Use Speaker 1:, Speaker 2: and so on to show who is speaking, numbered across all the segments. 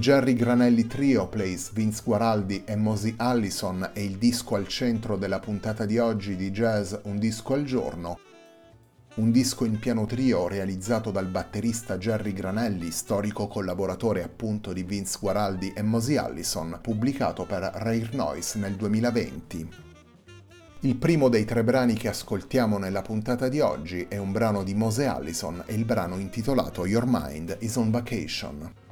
Speaker 1: Jerry Granelli Trio plays Vince Guaraldi e Mosey Allison e il disco al centro della puntata di oggi di Jazz Un disco al giorno. Un disco in piano trio realizzato dal batterista Jerry Granelli, storico collaboratore appunto di Vince Guaraldi e Mosey Allison, pubblicato per Rare Noise nel 2020. Il primo dei tre brani che ascoltiamo nella puntata di oggi è un brano di Mose Allison e il brano intitolato Your Mind is on Vacation.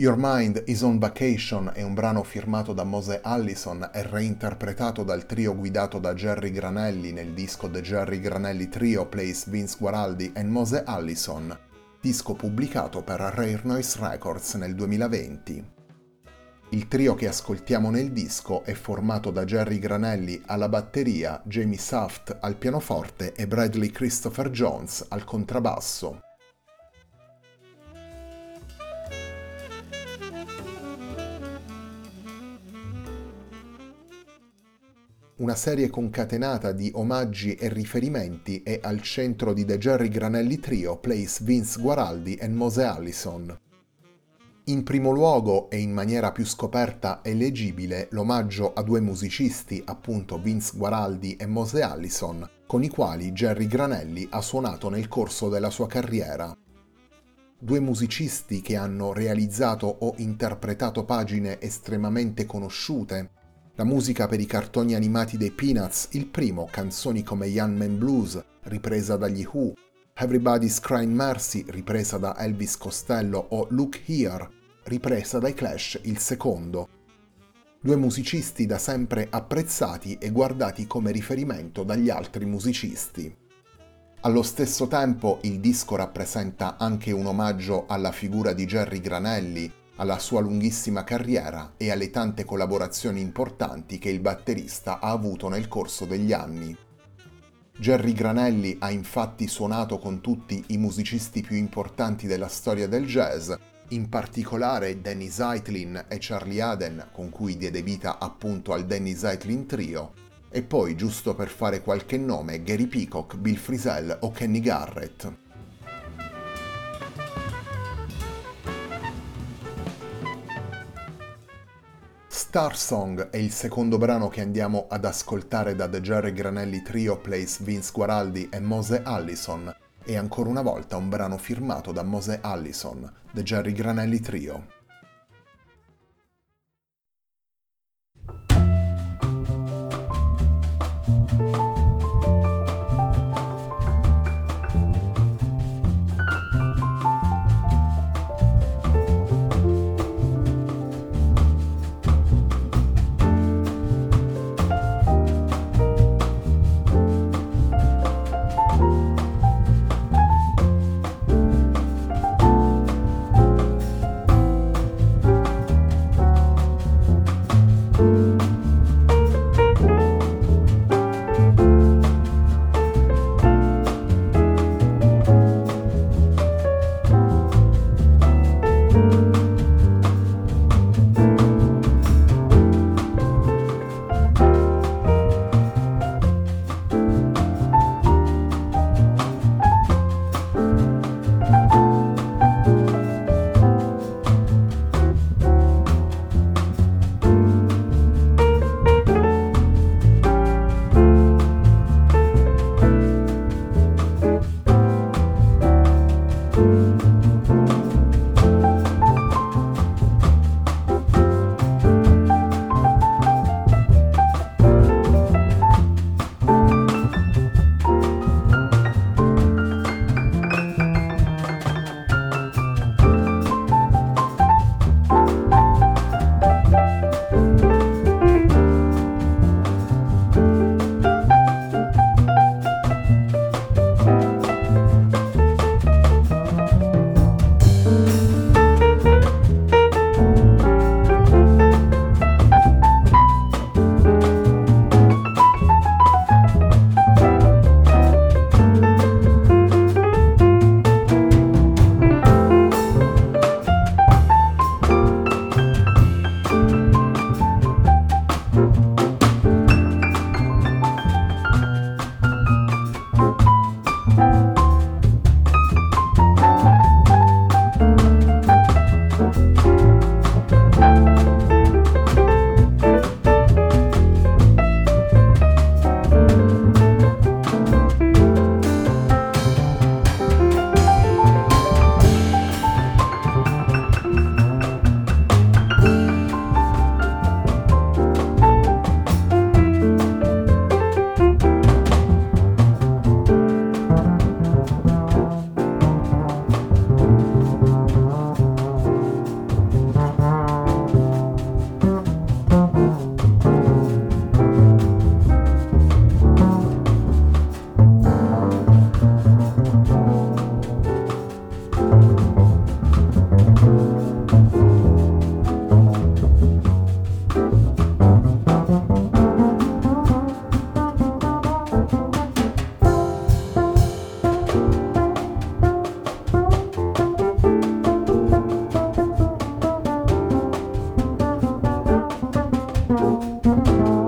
Speaker 1: Your Mind is on Vacation è un brano firmato da Mose Allison e reinterpretato dal trio guidato da Jerry Granelli nel disco The Jerry Granelli Trio Plays Vince Guaraldi and Mose Allison, disco pubblicato per Rare Noise Records nel 2020. Il trio che ascoltiamo nel disco è formato da Jerry Granelli alla batteria, Jamie Saft al pianoforte e Bradley Christopher Jones al contrabbasso. Una serie concatenata di omaggi e riferimenti è al centro di The Jerry Granelli Trio Plays Vince Guaraldi e Mose Allison. In primo luogo e in maniera più scoperta e leggibile l'omaggio a due musicisti, appunto Vince Guaraldi e Mose Allison, con i quali Jerry Granelli ha suonato nel corso della sua carriera. Due musicisti che hanno realizzato o interpretato pagine estremamente conosciute, la musica per i cartoni animati dei Peanuts, il primo, canzoni come Young Man Blues, ripresa dagli Who, Everybody's Crying Mercy, ripresa da Elvis Costello, o Look Here, ripresa dai Clash, il secondo. Due musicisti da sempre apprezzati e guardati come riferimento dagli altri musicisti. Allo stesso tempo il disco rappresenta anche un omaggio alla figura di Jerry Granelli, alla sua lunghissima carriera e alle tante collaborazioni importanti che il batterista ha avuto nel corso degli anni. Jerry Granelli ha infatti suonato con tutti i musicisti più importanti della storia del jazz, in particolare Danny Zeitlin e Charlie Aden, con cui diede vita appunto al Danny Zeitlin Trio, e poi, giusto per fare qualche nome, Gary Peacock, Bill Frisell o Kenny Garrett. Star Song è il secondo brano che andiamo ad ascoltare da The Jerry Granelli Trio Plays Vince Guaraldi e Mose Allison e ancora una volta un brano firmato da Mose Allison, The Jerry Granelli Trio. Música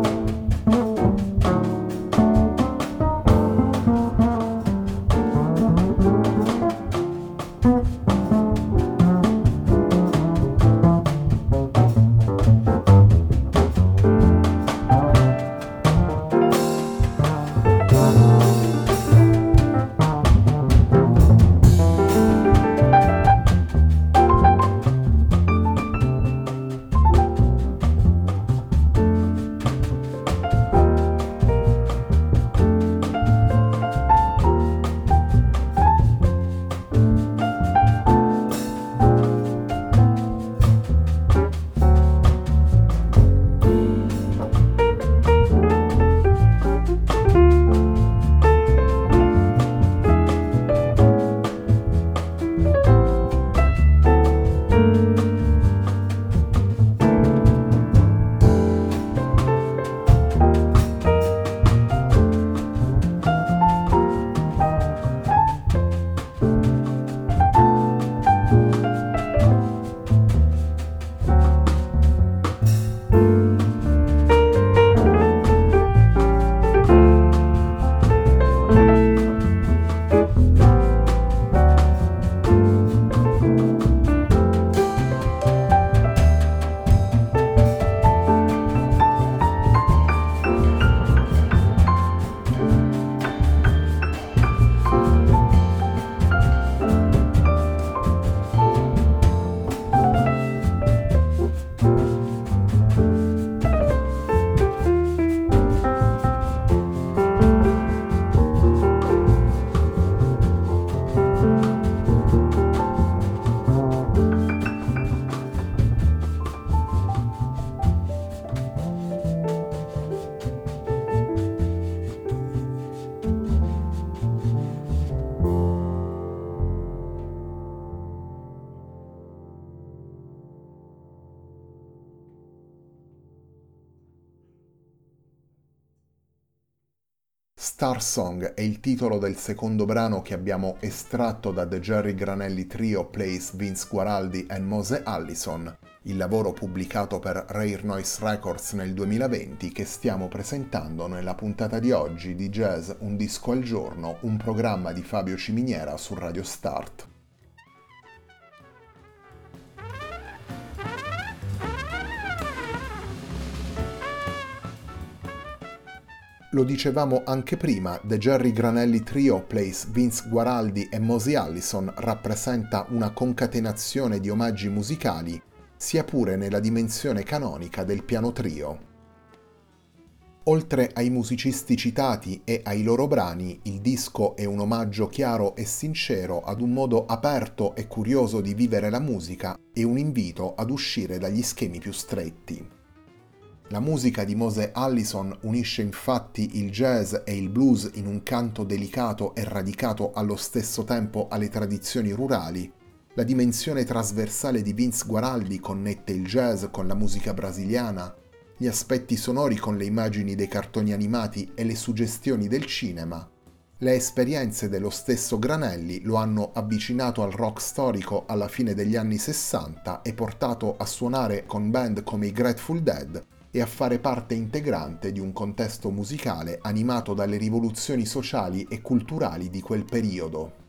Speaker 1: Star Song è il titolo del secondo brano che abbiamo estratto da The Jerry Granelli Trio Plays Vince Guaraldi e Mose Allison, il lavoro pubblicato per Rare Noise Records nel 2020 che stiamo presentando nella puntata di oggi di Jazz Un disco al giorno, un programma di Fabio Ciminiera su Radio Start. Lo dicevamo anche prima, The Jerry Granelli Trio Plays Vince Guaraldi e Mosey Allison rappresenta una concatenazione di omaggi musicali, sia pure nella dimensione canonica del piano trio. Oltre ai musicisti citati e ai loro brani, il disco è un omaggio chiaro e sincero ad un modo aperto e curioso di vivere la musica e un invito ad uscire dagli schemi più stretti. La musica di Mose Allison unisce infatti il jazz e il blues in un canto delicato e radicato allo stesso tempo alle tradizioni rurali. La dimensione trasversale di Vince Guaraldi connette il jazz con la musica brasiliana, gli aspetti sonori con le immagini dei cartoni animati e le suggestioni del cinema. Le esperienze dello stesso Granelli lo hanno avvicinato al rock storico alla fine degli anni 60 e portato a suonare con band come i Grateful Dead e a fare parte integrante di un contesto musicale animato dalle rivoluzioni sociali e culturali di quel periodo.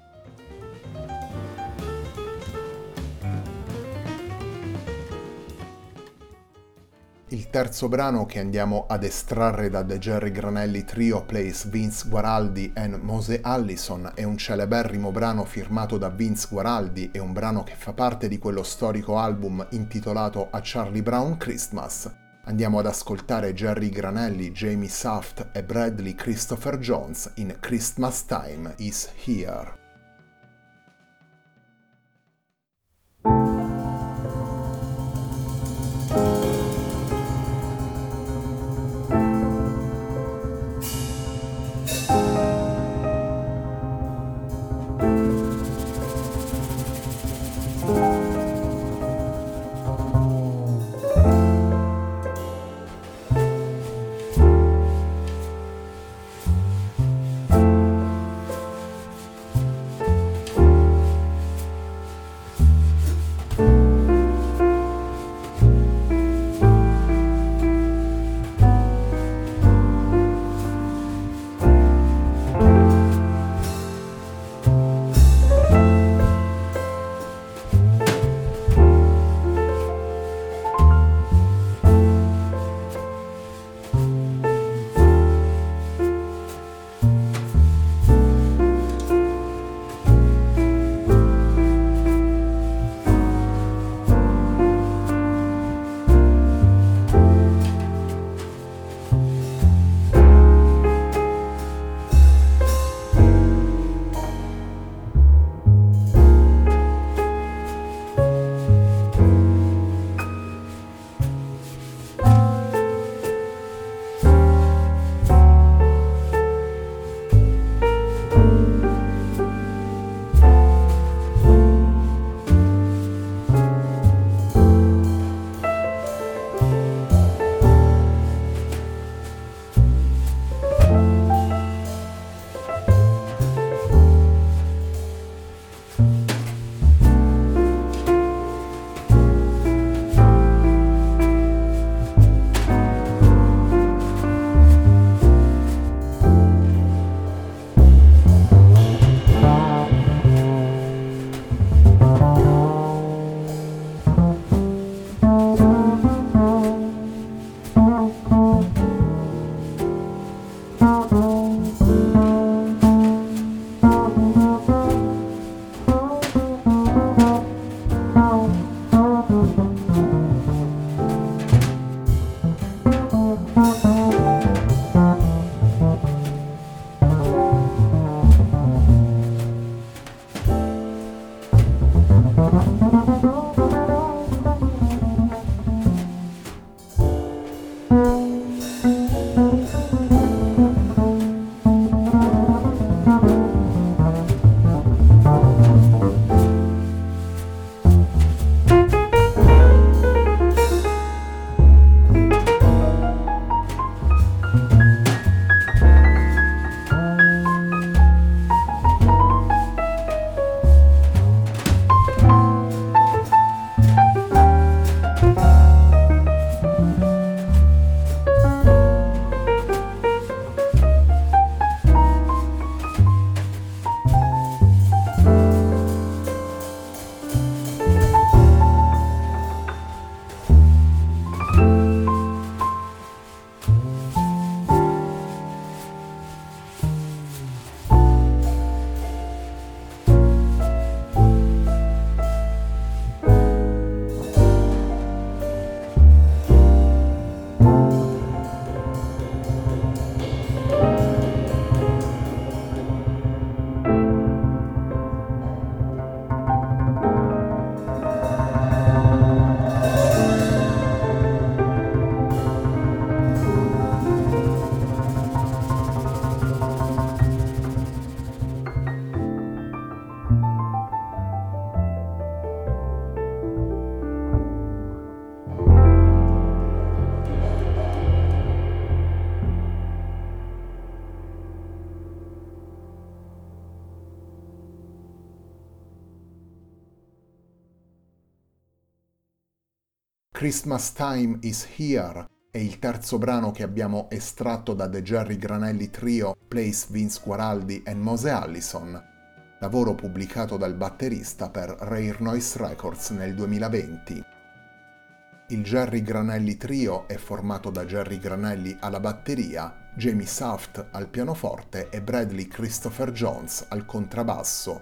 Speaker 1: Il terzo brano che andiamo ad estrarre da The Jerry Granelli Trio Plays Vince Guaraldi and Mose Allison è un celeberrimo brano firmato da Vince Guaraldi e un brano che fa parte di quello storico album intitolato A Charlie Brown Christmas, Andiamo ad ascoltare Jerry Granelli, Jamie Saft e Bradley Christopher Jones in Christmas Time is Here. Bye. Christmas Time is Here è il terzo brano che abbiamo estratto da The Jerry Granelli Trio Plays Vince Guaraldi e Mose Allison, lavoro pubblicato dal batterista per Rare Noise Records nel 2020. Il Jerry Granelli Trio è formato da Jerry Granelli alla batteria, Jamie Saft al pianoforte e Bradley Christopher Jones al contrabbasso.